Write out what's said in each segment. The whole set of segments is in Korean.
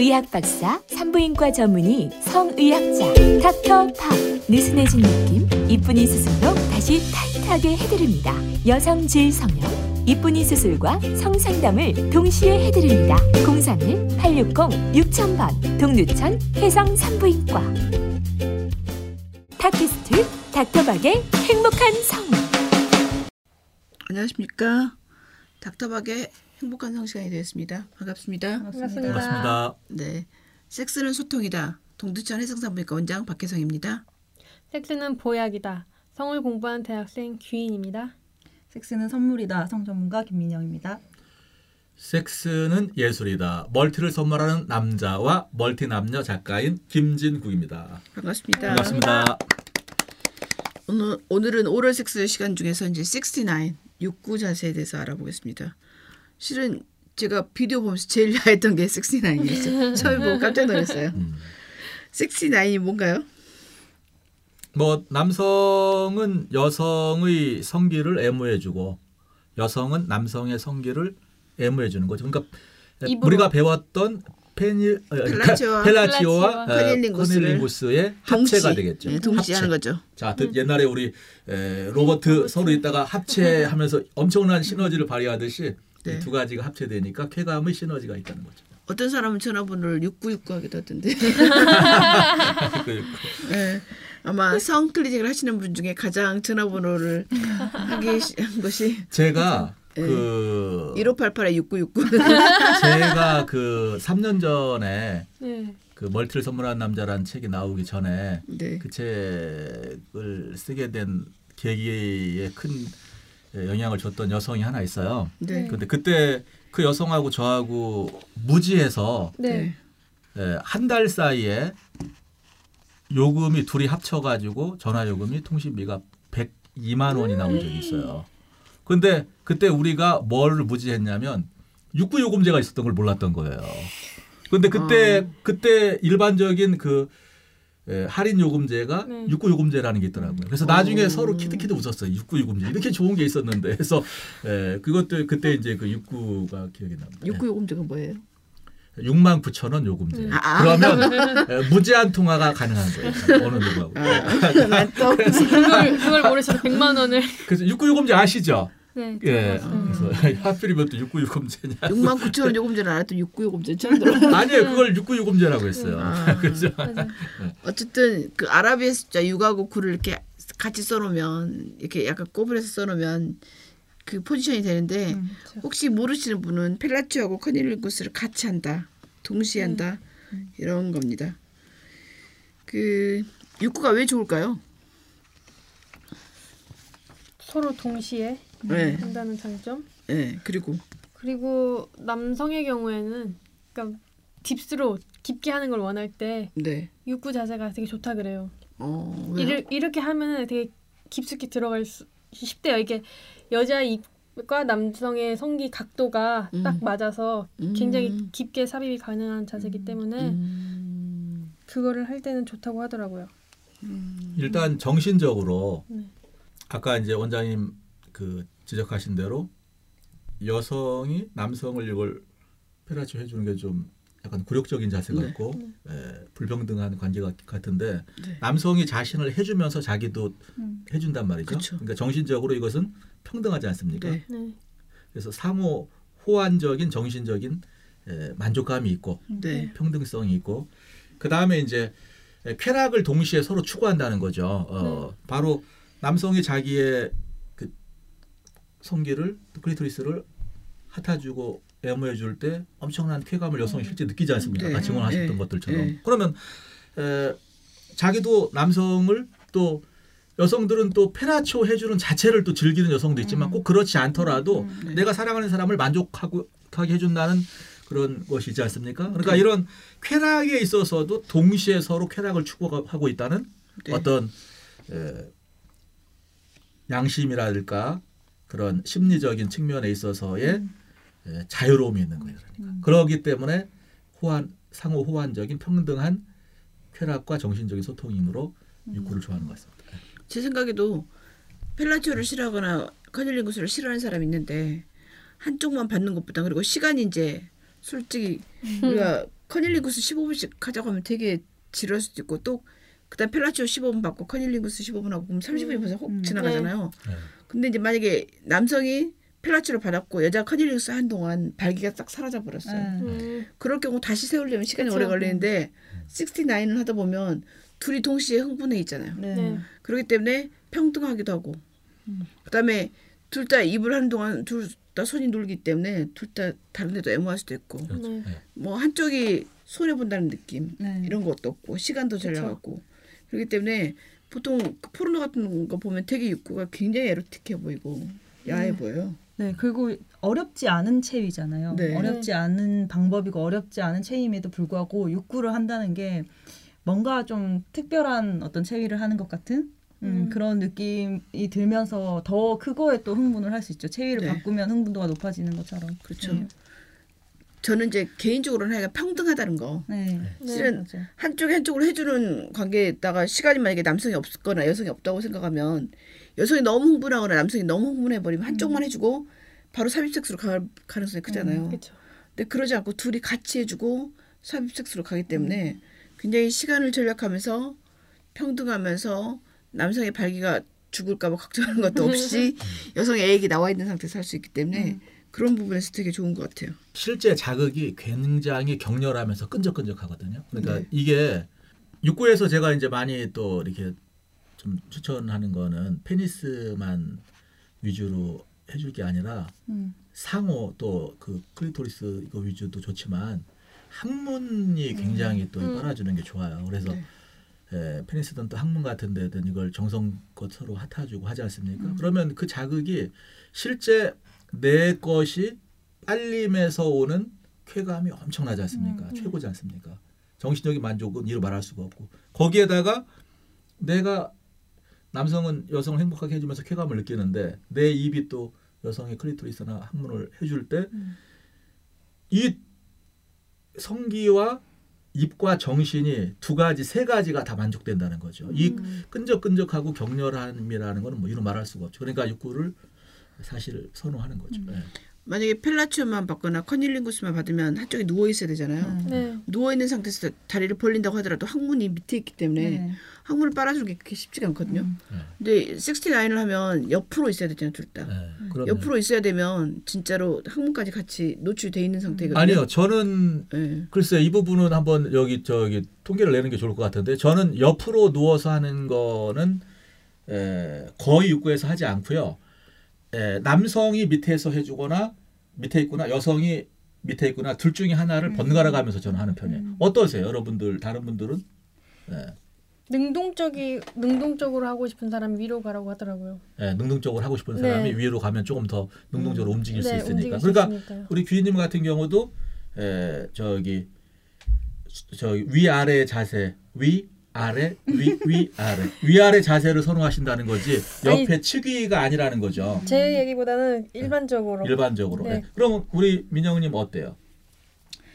의학 박사, 산부인과 전문의, 성의학자, 닥터 팝. 느슨해진 느낌, 이쁜이 수술로 다시 타이트하게 해드립니다. 여성 질 성형, 이쁜이 수술과 성상담을 동시에 해드립니다. 031-860-6000번, 동두천 해성 산부인과. 팟캐스트 닥터박의 행복한 성. 안녕하십니까. 닥터박의 행복한 성시간이 되었습니다. 반갑습니다. 반갑습니다. 반갑습니다. 네. 섹스는 소통이다. 동두천 해성산부인과 원장 박혜성입니다. 섹스는 보약이다. 성을 공부한 대학생 규인입니다. 섹스는 선물이다. 성 전문가 김민영입니다. 섹스는 예술이다. 멀티를 선물하는 남자와 멀티 남녀 작가인 김진국입니다. 반갑습니다. 반갑습니다. 오늘 오늘은 오럴 섹스 시간 중에서 이제 69 육구 자세에 대해서 알아보겠습니다. 실은 제가 비디오 보면서 제일 야했던 게 69이었어요. 처음 보고 깜짝 놀랐어요. 음. 69이 뭔가요? 뭐 남성은 여성의 성기를 애무해주고 여성은 남성의 성기를 애무해주는 거죠. 그러니까 입으로. 우리가 배웠던 페닐 어, 펠라치오와 펠라치오와 어, 동시, 합체가 되겠죠. 네, 동시 합체. 하는 거죠. 자, 그 옛날에 우리 에, 로버트 서로 있다가 합체하면서 엄청난 시너지를 발휘하듯이 네. 이두 가지가 합체되니까 쾌감의 시너지가 있다는 거죠. 어떤 사람은 전화번호를 6969 하기도 하던데. 그- 네. 아마 성 클리닉을 하시는 분 중에 가장 전화번호를 하기 시- 한 것이 제가 네. 그 1588에 6969. 제가 그 3년 전에 네. 그 멀티를 선물한 남자라는 책이 나오기 전에 네. 그 책을 쓰게 된 계기에 큰 영향을 줬던 여성이 하나 있어요. 네. 근데 그때 그 여성하고 저하고 무지해서 네. 한달 사이에 요금이 둘이 합쳐가지고 전화 요금이 통신비가 102만 원이 나온 적이 있어요. 근데 그때 우리가 뭘 무지했냐면 육구 요금제가 있었던 걸 몰랐던 거예요. 근데 그때 아. 그때 일반적인 그 에, 할인 요금제가 네. 육구 요금제라는 게 있더라고요. 그래서 나중에 어. 서로 키득키득 웃었어요. 육구 요금제 이렇게 좋은 게 있었는데 그래서 에, 그것도 그때 이제 그 육구가 기억이 납니다. 69요금제가 뭐예요? 6만 9천 원 요금제. 음. 아. 그러면 에, 무제한 통화가 가능한 거예요. 어느 누구하고. 난또 그걸 그걸 모르셔서 100만 원을 그래서 69 요금제 아시죠? 네. 예. 들어봤어요. 그래서 하필이면 또 69 요금제냐. 6만 9천 원 요금제는 알았더니 69요금제 처음 들어. 아니에요. 그걸 69 요금제라고 했어요. 아. 그죠? 맞아요. 어쨌든 그 아라비아 숫자 6하고 9를 이렇게 같이 써놓으면 이렇게 약간 꼬부려서 써놓으면 그 포지션이 되는데 음, 그렇죠. 혹시 모르시는 분은 펠라치오하고 커닐리구스를 같이 한다, 동시에 한다 이런 겁니다. 그 육구가 왜 좋을까요? 서로 동시에 네, 한다는 장점. 네 그리고 그리고 남성의 경우에는 그러니까 딥스로 깊게 하는 걸 원할 때 네, 육구 자세가 되게 좋다 그래요. 어 왜요? 이를, 이렇게 하면은 되게 깊숙이 들어갈 수 쉽대요. 이게 여자 입과 남성의 성기 각도가 음. 딱 맞아서 음. 굉장히 깊게 삽입이 가능한 자세이기 때문에 음, 그거를 할 때는 좋다고 하더라고요. 일단 정신적으로 네. 아까 이제 원장님 그 지적하신 대로 여성이 남성을 이걸 페라치 해주는 게 좀 약간 굴욕적인 자세 네. 같고 에, 불평등한 관계 같- 같은데 네. 남성이 자신을 해주면서 자기도 음. 해준단 말이죠. 그쵸. 그러니까 정신적으로 이것은 평등하지 않습니까? 네. 네. 그래서 상호 호환적인 정신적인 에, 만족감이 있고 네, 평등성이 있고 그 다음에 이제 쾌락을 동시에 서로 추구한다는 거죠. 어, 바로 남성이 자기의 그 성기를 클리토리스를 핫해주고 애무해 줄 때 엄청난 쾌감을 여성이 실제 느끼지 않습니까? 네. 아까 증언하셨던 네. 것들처럼. 네. 그러면 에, 자기도 남성을 또 여성들은 또 페나초 해주는 자체를 또 즐기는 여성도 있지만 꼭 그렇지 않더라도 네. 내가 사랑하는 사람을 만족하고 하게 해준다는 그런 것이 있지 않습니까? 그러니까 네. 이런 쾌락에 있어서도 동시에 서로 쾌락을 추구하고 있다는 네. 어떤 에, 양심이랄까 그런 심리적인 측면에 있어서의 에, 자유로움이 있는 거예요. 그러니까. 그러기 때문에 호환 상호 호환적인 평등한 쾌락과 정신적인 소통이므로 육구를 좋아하는 것 같습니다. 제 생각에도 펠라치오를 싫어하거나 커닐링구스를 싫어하는 사람이 있는데 한쪽만 받는 것보다 그리고 시간이 이제 솔직히 우리가 커닐링구스 15분씩 하자고 하면 되게 지루할 수도 있고 또 그다음 펠라치오 15분 받고 커닐링구스 15분 하고 그럼 30분이 벌써 훅 음. 지나가잖아요. 네. 근데 이제 만약에 남성이 펠라치오를 받았고 여자가 커닐링구스 한 동안 발기가 딱 사라져 버렸어요. 네. 음. 그럴 경우 다시 세우려면 시간이 그쵸. 오래 걸리는데 69을 하다 보면 둘이 동시에 흥분해 있잖아요. 네. 네. 그렇기 때문에 평등하기도 하고 그다음에 둘 다 입을 하는 동안 둘 다 손이 놀기 때문에 둘 다 다른 데도 애무할 수도 있고 그렇죠. 네. 네. 뭐 한쪽이 손해 본다는 느낌 네. 이런 것도 없고 시간도. 나갔고 그렇기 때문에 보통 그 포르노 같은 거 보면 되게 욕구가 굉장히 에로틱해 보이고 야해 보여요. 네, 그리고 어렵지 않은 체위잖아요. 네. 어렵지 않은 방법이고 어렵지 않은 체위임에도 불구하고 욕구를 한다는 게 뭔가 좀 특별한 어떤 체위를 하는 것 같은 음, 음. 그런 느낌이 들면서 더 그거에 또 흥분을 할 수 있죠. 체위를 네. 바꾸면 흥분도가 높아지는 것처럼. 그렇죠. 네. 저는 이제 개인적으로는 하여간 평등하다는 거. 네. 실은 맞아요. 한쪽이 한쪽으로 해주는 관계에다가 시간이 만약에 남성이 없거나 여성이 없다고 생각하면 여성이 너무 흥분하거나 남성이 너무 흥분해버리면 한쪽만 해주고 바로 삽입섹스로 갈 가능성이 크잖아요. 그렇죠. 근데 그러지 않고 둘이 같이 해주고 삽입섹스로 가기 때문에 굉장히 시간을 절약하면서 평등하면서 남성의 발기가 죽을까봐 걱정하는 것도 없이 여성의 애액이 나와 있는 상태에서 할 수 있기 때문에 그런 부분에서 되게 좋은 것 같아요. 실제 자극이 굉장히 격렬하면서 끈적끈적하거든요. 그러니까 네. 이게 육구에서 제가 이제 많이 또 이렇게 좀 추천하는 거는 페니스만 위주로 해줄 게 아니라 음. 상호 또 그 클리토리스 이거 위주도 좋지만 항문이 굉장히 또 음. 빨아주는 게 좋아요. 그래서 네. 에, 페니스든 또 항문 같은 데든 이걸 정성껏 서로 핫해주고 하지 않습니까? 그러면 그 자극이 실제 내 것이 빨림에서 오는 쾌감이 엄청나지 않습니까? 최고지 않습니까? 정신적인 만족은 이루 말할 수가 없고 거기에다가 내가 남성은 여성을 행복하게 해주면서 쾌감을 느끼는데 내 입이 또 여성의 클리토리스나 항문을 해줄 때이 성기와 입과 정신이 두 가지 세 가지가 다 만족된다는 거죠. 이 끈적끈적하고 격렬함이라는 거는 뭐 이루 말할 수가 없죠. 그러니까 육구를 사실 선호하는 거죠. 예. 만약에 펠라치오만 받거나 커닐링구스만 받으면 한쪽이 누워 있어야 되잖아요. 음. 네. 누워 있는 상태에서 다리를 벌린다고 하더라도 항문이 밑에 있기 때문에 네. 항문을 빨아주는 게 그렇게 쉽지가 않거든요. 음. 네. 근데 69을 하면 옆으로 있어야 되잖아요, 둘 다. 예. 그럼요. 옆으로 있어야 되면 진짜로 항문까지 같이 노출돼 있는 상태거든요. 아니요, 저는 예. 글쎄 이 부분은 한번 여기 저기 통계를 내는 게 좋을 것 같은데 저는 옆으로 누워서 하는 거는 에, 거의 육구에서 하지 않고요. 에, 남성이 밑에서 해주거나 밑에 있거나 여성이 밑에 있거나 둘 중에 하나를 번갈아 가면서 저는 하는 편이에요. 어떠세요, 여러분들? 다른 분들은? 예, 능동적이 능동적으로 하고 싶은 사람 위로 가라고 하더라고요. 예, 능동적으로 하고 싶은 네. 사람이 위로 가면 조금 더 능동적으로 움직일 수 네, 있으니까. 그러니까 있으니까요. 우리 귀님 같은 경우도 에, 저기 저 위아래 자세 위 아래 위 위 아래 위아래 자세를 선호하신다는 거지 옆에 치기가 아니라는 거죠 제 얘기보다는 일반적으로. 일반적으로 네. 예. 그럼 우리 민영님 어때요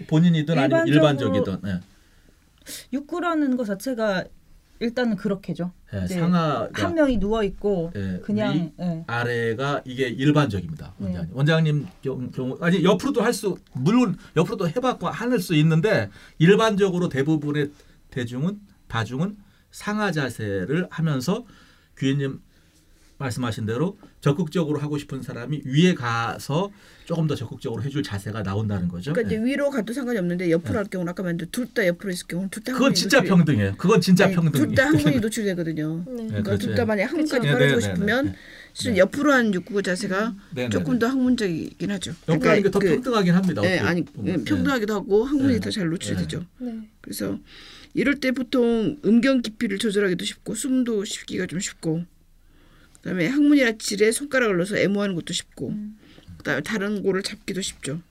본인이든 아니면 일반적이든 예. 육구라는 것 자체가 일단은 그렇게죠. 예, 이제 상하가 한 명이 누워 있고 예, 그냥 위 예. 아래가 이게 일반적입니다. 네. 원장님. 원장님 경- 경우 아니 옆으로도 할 수 물론 옆으로도 해봤고 할수 있는데 일반적으로 대부분의 대중은 다중은 상하 자세를 하면서 귀인님 말씀하신 대로 적극적으로 하고 싶은 사람이 위에 가서 조금 더 적극적으로 해줄 자세가 나온다는 거죠. 그러니까 예. 이제 위로 가도 상관이 없는데 옆으로 할 경우는 아까 말한 둘다 옆으로 있을 경우는 둘다 그건 진짜 평등해요. 그건 진짜 평등이에요. 둘다 항문이 노출되거든요. 네. 네, 그러니까 그렇죠. 둘다 만약 항문까지 네, 빨아주고 네, 네, 싶으면 네. 실은 네. 옆으로 하는 육구 자세가 네, 네, 조금 네. 더 항문적이긴 하죠. 옆으로 하는 게더 그- 평등하긴 합니다. 네, 아니 보면. 네. 평등하기도 하고 항문이 네. 더잘 노출이 네. 되죠. 네. 그래서 이럴 때 보통 음경 깊이를 조절하기도 쉽고 숨도 쉬기가 좀 쉽고 그다음에 항문이나 질에 손가락을 넣어서 애무하는 것도 쉽고 음. 그다음에 다른 고를 잡기도 쉽죠.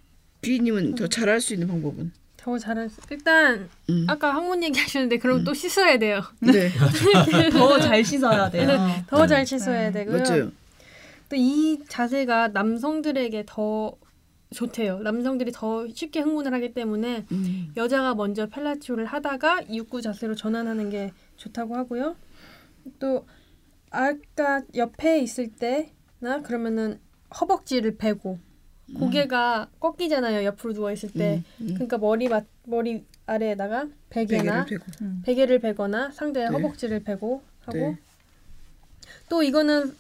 귀님은 더 잘할 수 있는 방법은 더 잘할 수. 일단 음. 아까 항문 얘기하셨는데 그럼 또 씻어야 돼요. 네 더 잘 씻어야 돼요. 더잘 씻어야 되고요. 맞아요. 또 이 자세가 남성들에게 더 좋대요. 남성들이 더 쉽게 흥분을 하기 때문에 음. 여자가 먼저 펠라치오를 하다가 육구 자세로 전환하는 게 좋다고 하고요. 또 아까 옆에 있을 때나 그러면은 허벅지를 베고 고개가 꺾이잖아요. 옆으로 누워 있을 때. 음, 음. 그러니까 머리 맞 머리 아래에다가 베개나. 음. 베개를 베거나 상대의 네. 허벅지를 베고 하고 네. 또 이거는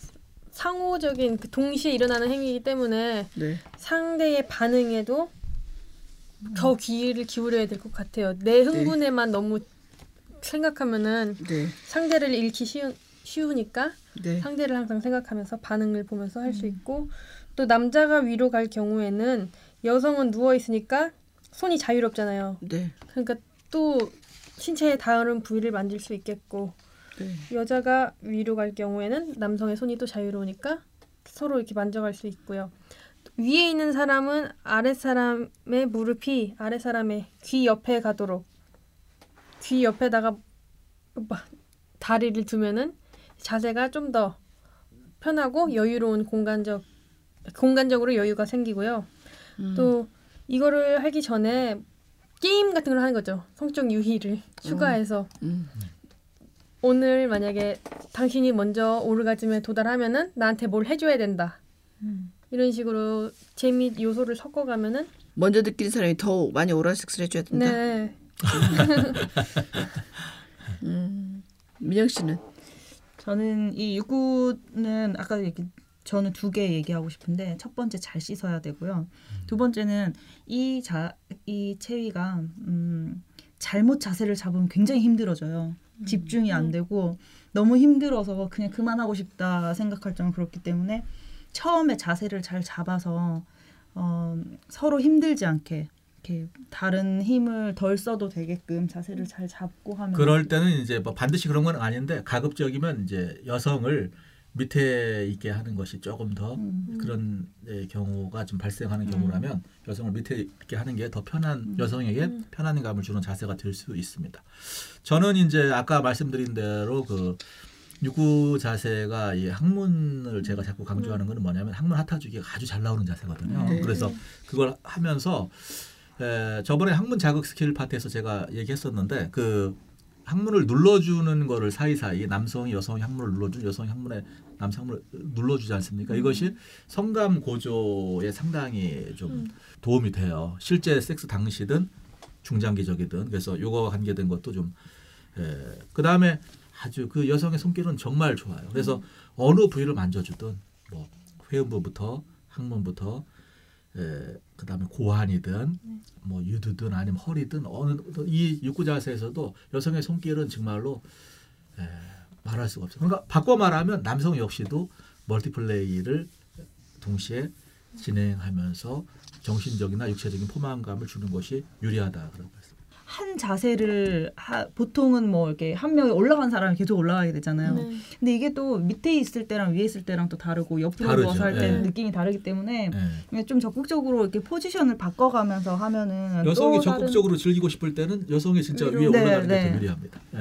상호적인 그 동시에 일어나는 행위이기 때문에 네. 상대의 반응에도 더 귀를 기울여야 될 것 같아요. 내 흥분에만 너무 생각하면은 네. 상대를 잃기 쉬우, 쉬우니까 네. 상대를 항상 생각하면서 반응을 보면서 할수 있고 또 남자가 위로 갈 경우에는 여성은 누워 있으니까 손이 자유롭잖아요. 네. 그러니까 또 신체의 다른 부위를 만질 수 있겠고 네. 여자가 위로 갈 경우에는 남성의 손이 또 자유로우니까 서로 이렇게 만져갈 수 있고요. 위에 있는 사람은 아래 사람의 무릎이 아래 사람의 귀 옆에 가도록 귀 옆에다가 막 다리를 두면은 자세가 좀 더 편하고 여유로운 공간적 공간적으로 여유가 생기고요. 음. 또 이거를 하기 전에 게임 같은 걸 하는 거죠. 성적 유희를 추가해서 음. 오늘 만약에 당신이 먼저 오르가즘에 도달하면은 나한테 뭘 해줘야 된다. 음. 이런 식으로 재미 요소를 섞어가면은 먼저 느끼는 사람이 더 많이 오랄 섹스를 해줘야 된다. 네 음. 민영 씨는 저는 이 육구는 아까 얘기 저는 두 개 얘기하고 싶은데 첫 번째 잘 씻어야 되고요. 두 번째는 이 자 이 체위가 음, 잘못 자세를 잡으면 굉장히 힘들어져요. 집중이 안 되고 너무 힘들어서 그냥 그만하고 싶다 생각할 정도 그렇기 때문에 처음에 자세를 잘 잡아서 어, 서로 힘들지 않게 이렇게 다른 힘을 덜 써도 되게끔 자세를 잘 잡고 하면 그럴 때는 이제 뭐 반드시 그런 건 아닌데 가급적이면 이제 여성을 밑에 있게 하는 것이 조금 더 음. 그런 예, 경우가 좀 발생하는 경우라면 여성을 밑에 있게 하는 게 더 편한 여성에게 음. 편안감을 주는 자세가 될 수 있습니다. 저는 이제 아까 말씀드린 대로 그 육구 자세가 이 항문을 제가 자꾸 강조하는 거는 뭐냐면 항문 핥아주기가 아주 잘 나오는 자세거든요. 네. 그래서 그걸 하면서 에, 저번에 항문 자극 스킬 파트에서 제가 얘기했었는데 그 항문을 눌러주는 거를 사이사이 남성이 여성이 항문을 눌러주는 여성이 항문에 남성 항문을 눌러주지 않습니까? 이것이 성감 고조에 상당히 좀 음. 도움이 돼요. 실제 섹스 당시든 중장기적이든 그래서 요거와 관계된 것도 좀 에, 그다음에 아주 그 여성의 손길은 정말 좋아요. 그래서 어느 부위를 만져주든 뭐 회음부부터 항문부터 에, 그다음에 고환이든 뭐 유두든 아니면 허리든 어느 이 육구 자세에서도 여성의 손길은 정말로 에, 말할 수가 없어요. 그러니까 바꿔 말하면 남성 역시도 멀티플레이를 동시에 진행하면서 정신적이나 육체적인 포만감을 주는 것이 유리하다 그런 말씀. 한 자세를 하, 보통은 뭐 이렇게 한 명이 올라간 사람이 계속 올라가게 되잖아요. 네. 근데 이게 또 밑에 있을 때랑 위에 있을 때랑 또 다르고 옆으로 다르죠. 누워서 할 때는 예. 느낌이 다르기 때문에 예. 그냥 좀 적극적으로 이렇게 포지션을 바꿔가면서 하면은 여성이 적극적으로 즐기고 싶을 때는 여성이 진짜 위로. 위에 네, 올라가는 게 네. 더 유리합니다. 예.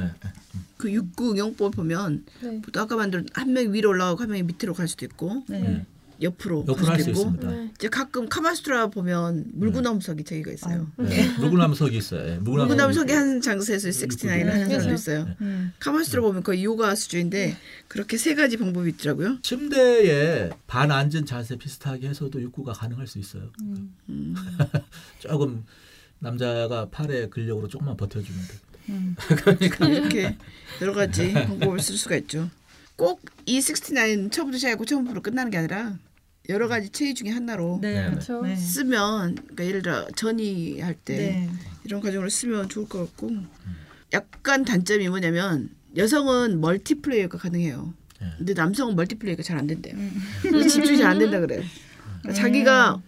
그 육구 용법 보면 네. 아까 만든 한 명이 위로 올라가고 한 명이 밑으로 갈 수도 있고 네. 예. 옆으로 옆으로 할갈수 있습니다. 네. 이제 가끔 카마스트라 보면 물구나무석이 저기가 있어요. 예. 물구나무석이 있어요. 예. 물구나무석이 한 장소에서 69를 하는 사람도. 있어요. 음. 카마스트라 보면 거의 요가 수준인데 그렇게 세 가지 방법이 있더라고요. 침대에 반 앉은 자세 비슷하게 해서도 육구가 가능할 수 있어요. 음. 음. 조금 남자가 팔의 근력으로 조금만 버텨주면 됩니다. 음. 그러니까 이렇게 여러 가지 방법을 쓸 수가 있죠. 꼭 이69 처음부터 시작하고 처음부터 끝나는 게 아니라 여러 가지 체위 중에 하나로 네. 네. 그렇죠. 네. 쓰면 그러니까 예를 들어 전이할 때 네. 이런 과정으로 쓰면 좋을 것 같고 약간 단점이 뭐냐면 여성은 멀티플레이어가 가능해요. 예. 근데 남성은 멀티플레이가 잘 안 된대요. 음. 집중이 잘 안 된다 그래요. 그러니까 자기가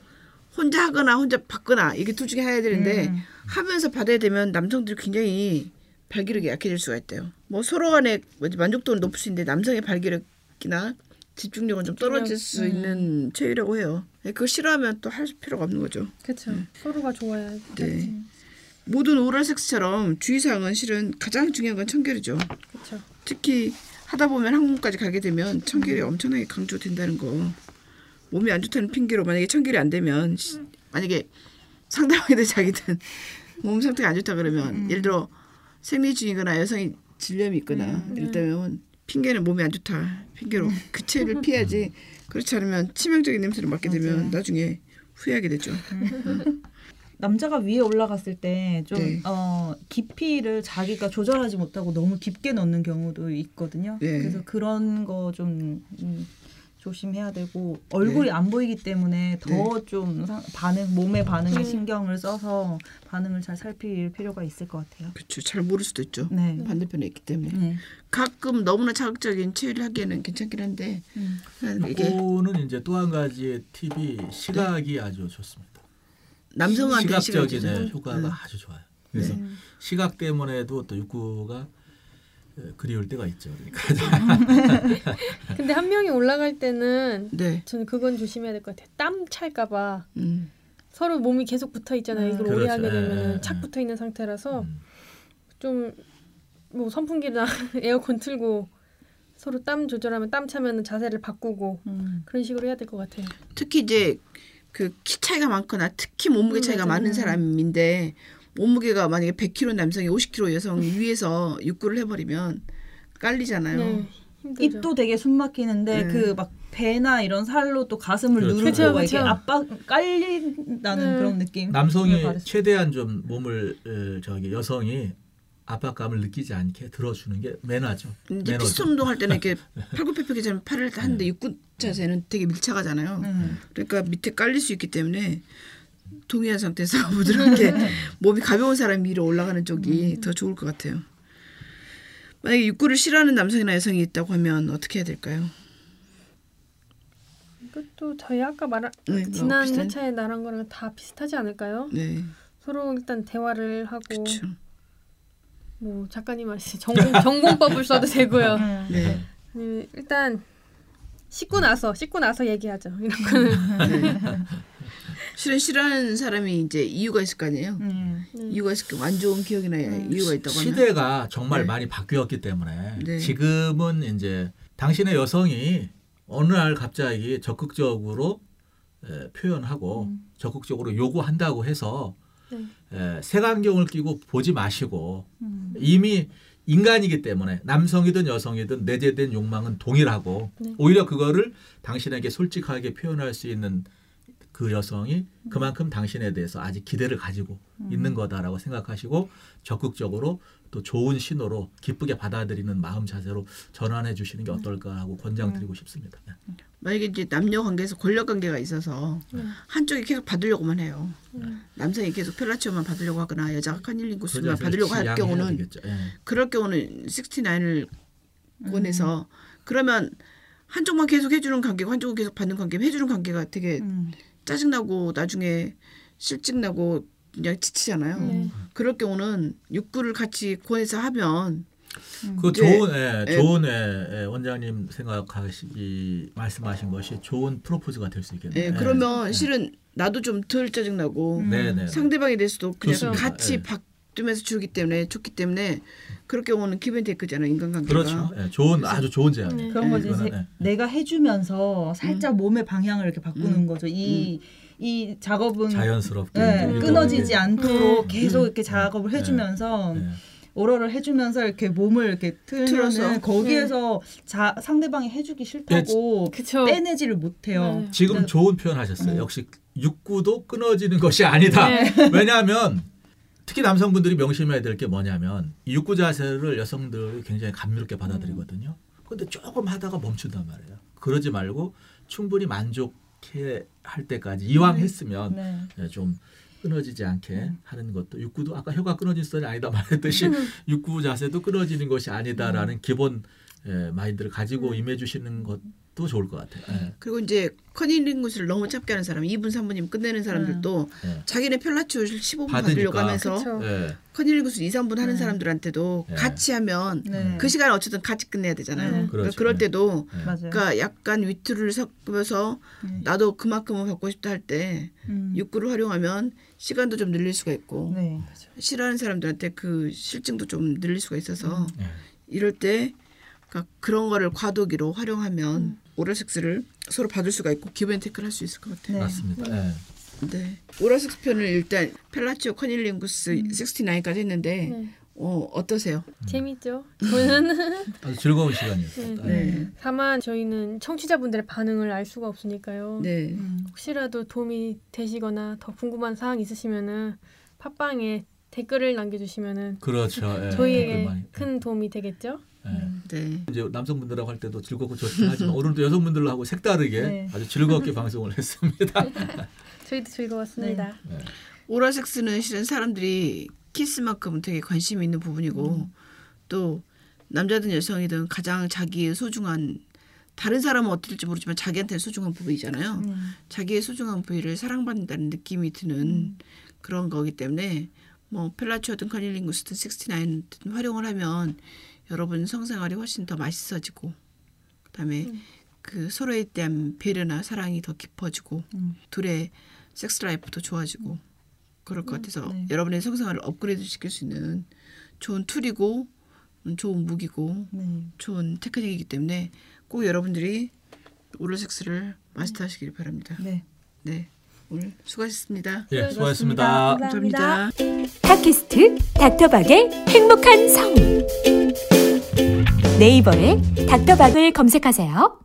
혼자 하거나 혼자 받거나 이게 둘 중에 해야 되는데 음. 하면서 받아야 되면 남성들이 굉장히 발기력이 약해질 수가 있대요. 뭐 서로 간에 뭐지 만족도는 높을 수 있는데 남성의 발기력이나 집중력은 좀 떨어질 수 음. 있는 체위라고 해요. 네, 그거 싫어하면 또 할 필요가 없는 거죠. 그렇죠. 서로가 좋아야 네. 모든 오럴 섹스처럼 주의사항은 실은 가장 중요한 건 청결이죠. 그렇죠. 특히 하다 보면 항문까지 가게 되면 청결이 엄청나게 강조된다는 거. 몸이 안 좋다는 핑계로 만약에 청결이 안 되면 시- 만약에 상대방이든 자기든 몸 상태가 안 좋다 그러면 예를 들어 생리 중이거나 여성이 질염이 있거나 이랬다면 핑계는 몸이 안 좋다 핑계로 그 체를 피하지 그렇지 않으면 치명적인 냄새를 맡게 되면 나중에 후회하게 되죠. 남자가 위에 올라갔을 때좀 네. 어, 깊이를 자기가 조절하지 못하고 너무 깊게 넣는 경우도 있거든요. 네. 그래서 그런 거좀 음, 조심해야 되고 얼굴이 네. 안 보이기 때문에 더좀 반응 몸의 반응에 음. 신경을 써서 반응을 잘 살필 필요가 있을 것 같아요. 그렇죠. 잘 모를 수도 있죠. 네. 반대편에 있기 때문에 네. 가끔 너무나 자극적인 체위를 하기에는 괜찮긴 한데 음. 이게 요거는 이제 또 한 가지의 팁이 시각이 아주 좋습니다. 남성한테 시각적인. 네, 효과가 네. 아주 좋아요. 그래서 네. 시각 때문에도 또 육구가 에, 그리울 때가 있죠. 그러니까 근데 한 명이 올라갈 때는 네. 저는 그건 조심해야 될 것 같아요. 땀 찰까 봐 음. 서로 몸이 계속 붙어 있잖아요. 음. 이걸 오래 그렇죠. 하게 예, 되면 예, 착 예. 붙어 있는 상태라서 음. 좀뭐 선풍기나 에어컨 틀고 서로 땀 조절하면 땀 차면 자세를 바꾸고 음. 그런 식으로 해야 될 것 같아요. 특히 이제 그 키 차이가 많거나 특히 몸무게 음, 차이가 맞아요. 많은 사람인데 몸무게가 만약에 100kg 남성이 50kg 여성 위에서 육구를 해버리면 깔리잖아요. 네, 힘들죠. 입도 되게 숨 막히는데 네. 그막 배나 이런 살로 또 가슴을 그렇죠. 누르고 막 이렇게 그쵸. 압박 깔린다는 네. 그런 느낌. 남성이 최대한 좀 몸을 에, 저기 여성이 압박감을 느끼지 않게 들어주는 게 매너죠. 이제 매너죠. 피스톤 운동할 때는 이렇게 팔굽혀펴기처럼 팔을 하는데 육구 자세는 되게 밀착하잖아요. 음. 그러니까 밑에 깔릴 수 있기 때문에 동의한 상태에서 부드럽게 몸이 가벼운 사람이 위로 올라가는 쪽이 더 좋을 것 같아요. 만약에 육구를 싫어하는 남성이나 여성이 있다고 하면 어떻게 해야 될까요? 이것도 저희 아까 말한 네, 지난 비슷한- 회차에 말한 거랑 다 비슷하지 않을까요? 네, 서로 일단 대화를 하고 그렇죠. 뭐 작가님 말씀 전공 전공법을 써도 되고요. 음. 네, 음, 일단 씻고 나서 씻고 나서 얘기하죠. 이런 거는 네. 실은 싫어하는 사람이 이제 이유가 있을 거 아니에요. 음. 이유가 있을 거안 좋은 기억이나 이유가 있다고 하면 시대가 정말 네. 많이 바뀌었기 때문에 네. 지금은 이제 당신의 여성이 어느 날 갑자기 적극적으로 에, 표현하고 음. 적극적으로 요구한다고 해서 네. 에, 색안경을 끼고 보지 마시고 음. 이미 인간이기 때문에 남성이든 여성이든 내재된 욕망은 동일하고 네. 오히려 그거를 당신에게 솔직하게 표현할 수 있는 그 여성이 그만큼 당신에 대해서 아직 기대를 가지고 있는 거다라고 생각하시고 적극적으로 또 좋은 신호로 기쁘게 받아들이는 마음 자세로 전환해 주시는 게 어떨까 하고 권장드리고 싶습니다. 네. 만약에 이제 남녀 관계에서 권력 관계가 있어서 한쪽이 계속 받으려고만 해요. 남성이 계속 펠라치오만 받으려고 하거나 여자가 카닐링구스만 그러니까 받으려고 할 경우는. 예. 그럴 경우는 69을 권해서 그러면 한쪽만 계속 해주는 관계고 한쪽은 계속 받는 관계면 해주는 관계가 되게 음. 짜증나고 나중에 실증나고 그냥 지치잖아요. 네. 그럴 경우는 육구를 같이 권해서 하면 그 이제, 좋은 예, 예. 좋은 예, 예, 원장님 생각하시 이 말씀하신 것이 좋은 프로포즈가 될 수 있겠네요. 예, 그러면 실은 나도 좀 덜 짜증나고 네, 네. 상대방에 대해서도 그냥 좋습니다. 같이 예. 바 꾸면서 주기 때문에 좋기 때문에 그럴 경우는 기브앤테이크잖아요 인간관계가. 그렇죠. 예, 좋은 아주 좋은 제안이에요. 그런 거지. 예. 내가 해주면서 살짝 몸의 방향을 이렇게 바꾸는 음. 거죠. 이, 이 작업은 자연스럽게 네, 끊어지지 유도하게. 않도록 음. 계속 이렇게 작업을 해주면서 예. 오러를 해주면서 이렇게 몸을 이렇게 틀어서. 거기에서 자, 상대방이 해주기 싫다고. 빼내지를 못해요. 네. 지금 네. 좋은 표현 하셨어요. 역시 육구도 끊어지는 것이 아니다. 네. 왜냐하면 특히 남성분들이 명심해야 될 게 뭐냐면 이 육구 자세를 여성들이 굉장히 감미롭게 받아들이거든요. 근데 조금 하다가 멈춘단 말이에요. 그러지 말고 충분히 만족해 할 때까지 이왕 했으면 네. 예, 좀 끊어지지 않게 하는 것도 육구도 아까 혀가 끊어진 소리 아니다 말했듯이 육구 자세도 끊어지는 것이 아니다라는 기본 예, 마인드를 가지고 임해 주시는 것 도 좋을 것 같아요. 예. 그리고 이제 커닐링구스를 너무 짧게 하는 사람 2분 3분이면 끝내는 사람들도 예. 자기네 펠라치오를 15분 받으니까. 받으려고 하면서 그쵸. 예. 커닐링구스 2, 3분 하는 네. 사람들한테도 네. 같이 하면 네. 그 시간에 어쨌든 같이 끝내야 되잖아요. 네. 그러니까 그렇죠. 그럴 네. 때도 예. 그러니까 약간 위트를 섞으면서 네. 나도 그만큼은 받고 싶다 할때 음. 육구를 활용하면 시간도 좀 늘릴 수가 있고 네. 싫어하는 사람들한테 그 싫증도 좀 늘릴 수가 있어서 예. 이럴 때 그러니까 그런 거를 과도기로 활용하면 오럴 섹스를 서로 받을 수가 있고 give and take를 할 수 있을 것 같아요. 네. 맞습니다. 예. 네. 오럴 섹스 편을 일단 펠라치오 커닐링구스 69까지 했는데 네. 어, 어떠세요? 재밌죠. 저는 아주 즐거운 시간이었습니다. 네. 다만 저희는 청취자분들의 반응을 알 수가 없으니까요. 네. 음. 혹시라도 도움이 되시거나 더 궁금한 사항 있으시면은 팟빵에 댓글을 남겨주시면은 그렇죠. 예, 저희에게. 큰 도움이 되겠죠. 예. 네. 이제 남성분들하고 할 때도 즐겁고 좋긴 하지만 오늘도 여성분들로 하고 색다르게 네. 아주 즐겁게 방송을 했습니다. 저희도 즐거웠습니다. 네. 오랄섹스는 실은 사람들이 키스만큼 되게 관심 있는 부분이고 또 남자든 여성이든 가장 자기의 소중한 다른 사람은 어떨지 모르지만 자기한테는 소중한 부분이잖아요. 음. 자기의 소중한 부위를 사랑받는다는 느낌이 드는 그런 거기 때문에 뭐 펠라치오든 커닐링구스든 69든 활용을 하면 여러분 성생활이 훨씬 더 맛있어지고 그다음에 그 서로에 대한 배려나 사랑이 더 깊어지고 음. 둘의 섹스 라이프도 좋아지고 그럴 것 같아서 네. 여러분의 성생활을 업그레이드 시킬 수 있는 좋은 tool이고 음, 좋은 무기고 네. 좋은 테크닉이기 때문에 꼭 여러분들이 오럴 섹스를 마스터하시길 바랍니다. 네. 네. 오늘 수고하셨습니다. 예, 수고하셨습니다. 수고하셨습니다. 감사합니다. 팟캐스트 닥터박의 행복한 성 네이버에 닥터박을 검색하세요.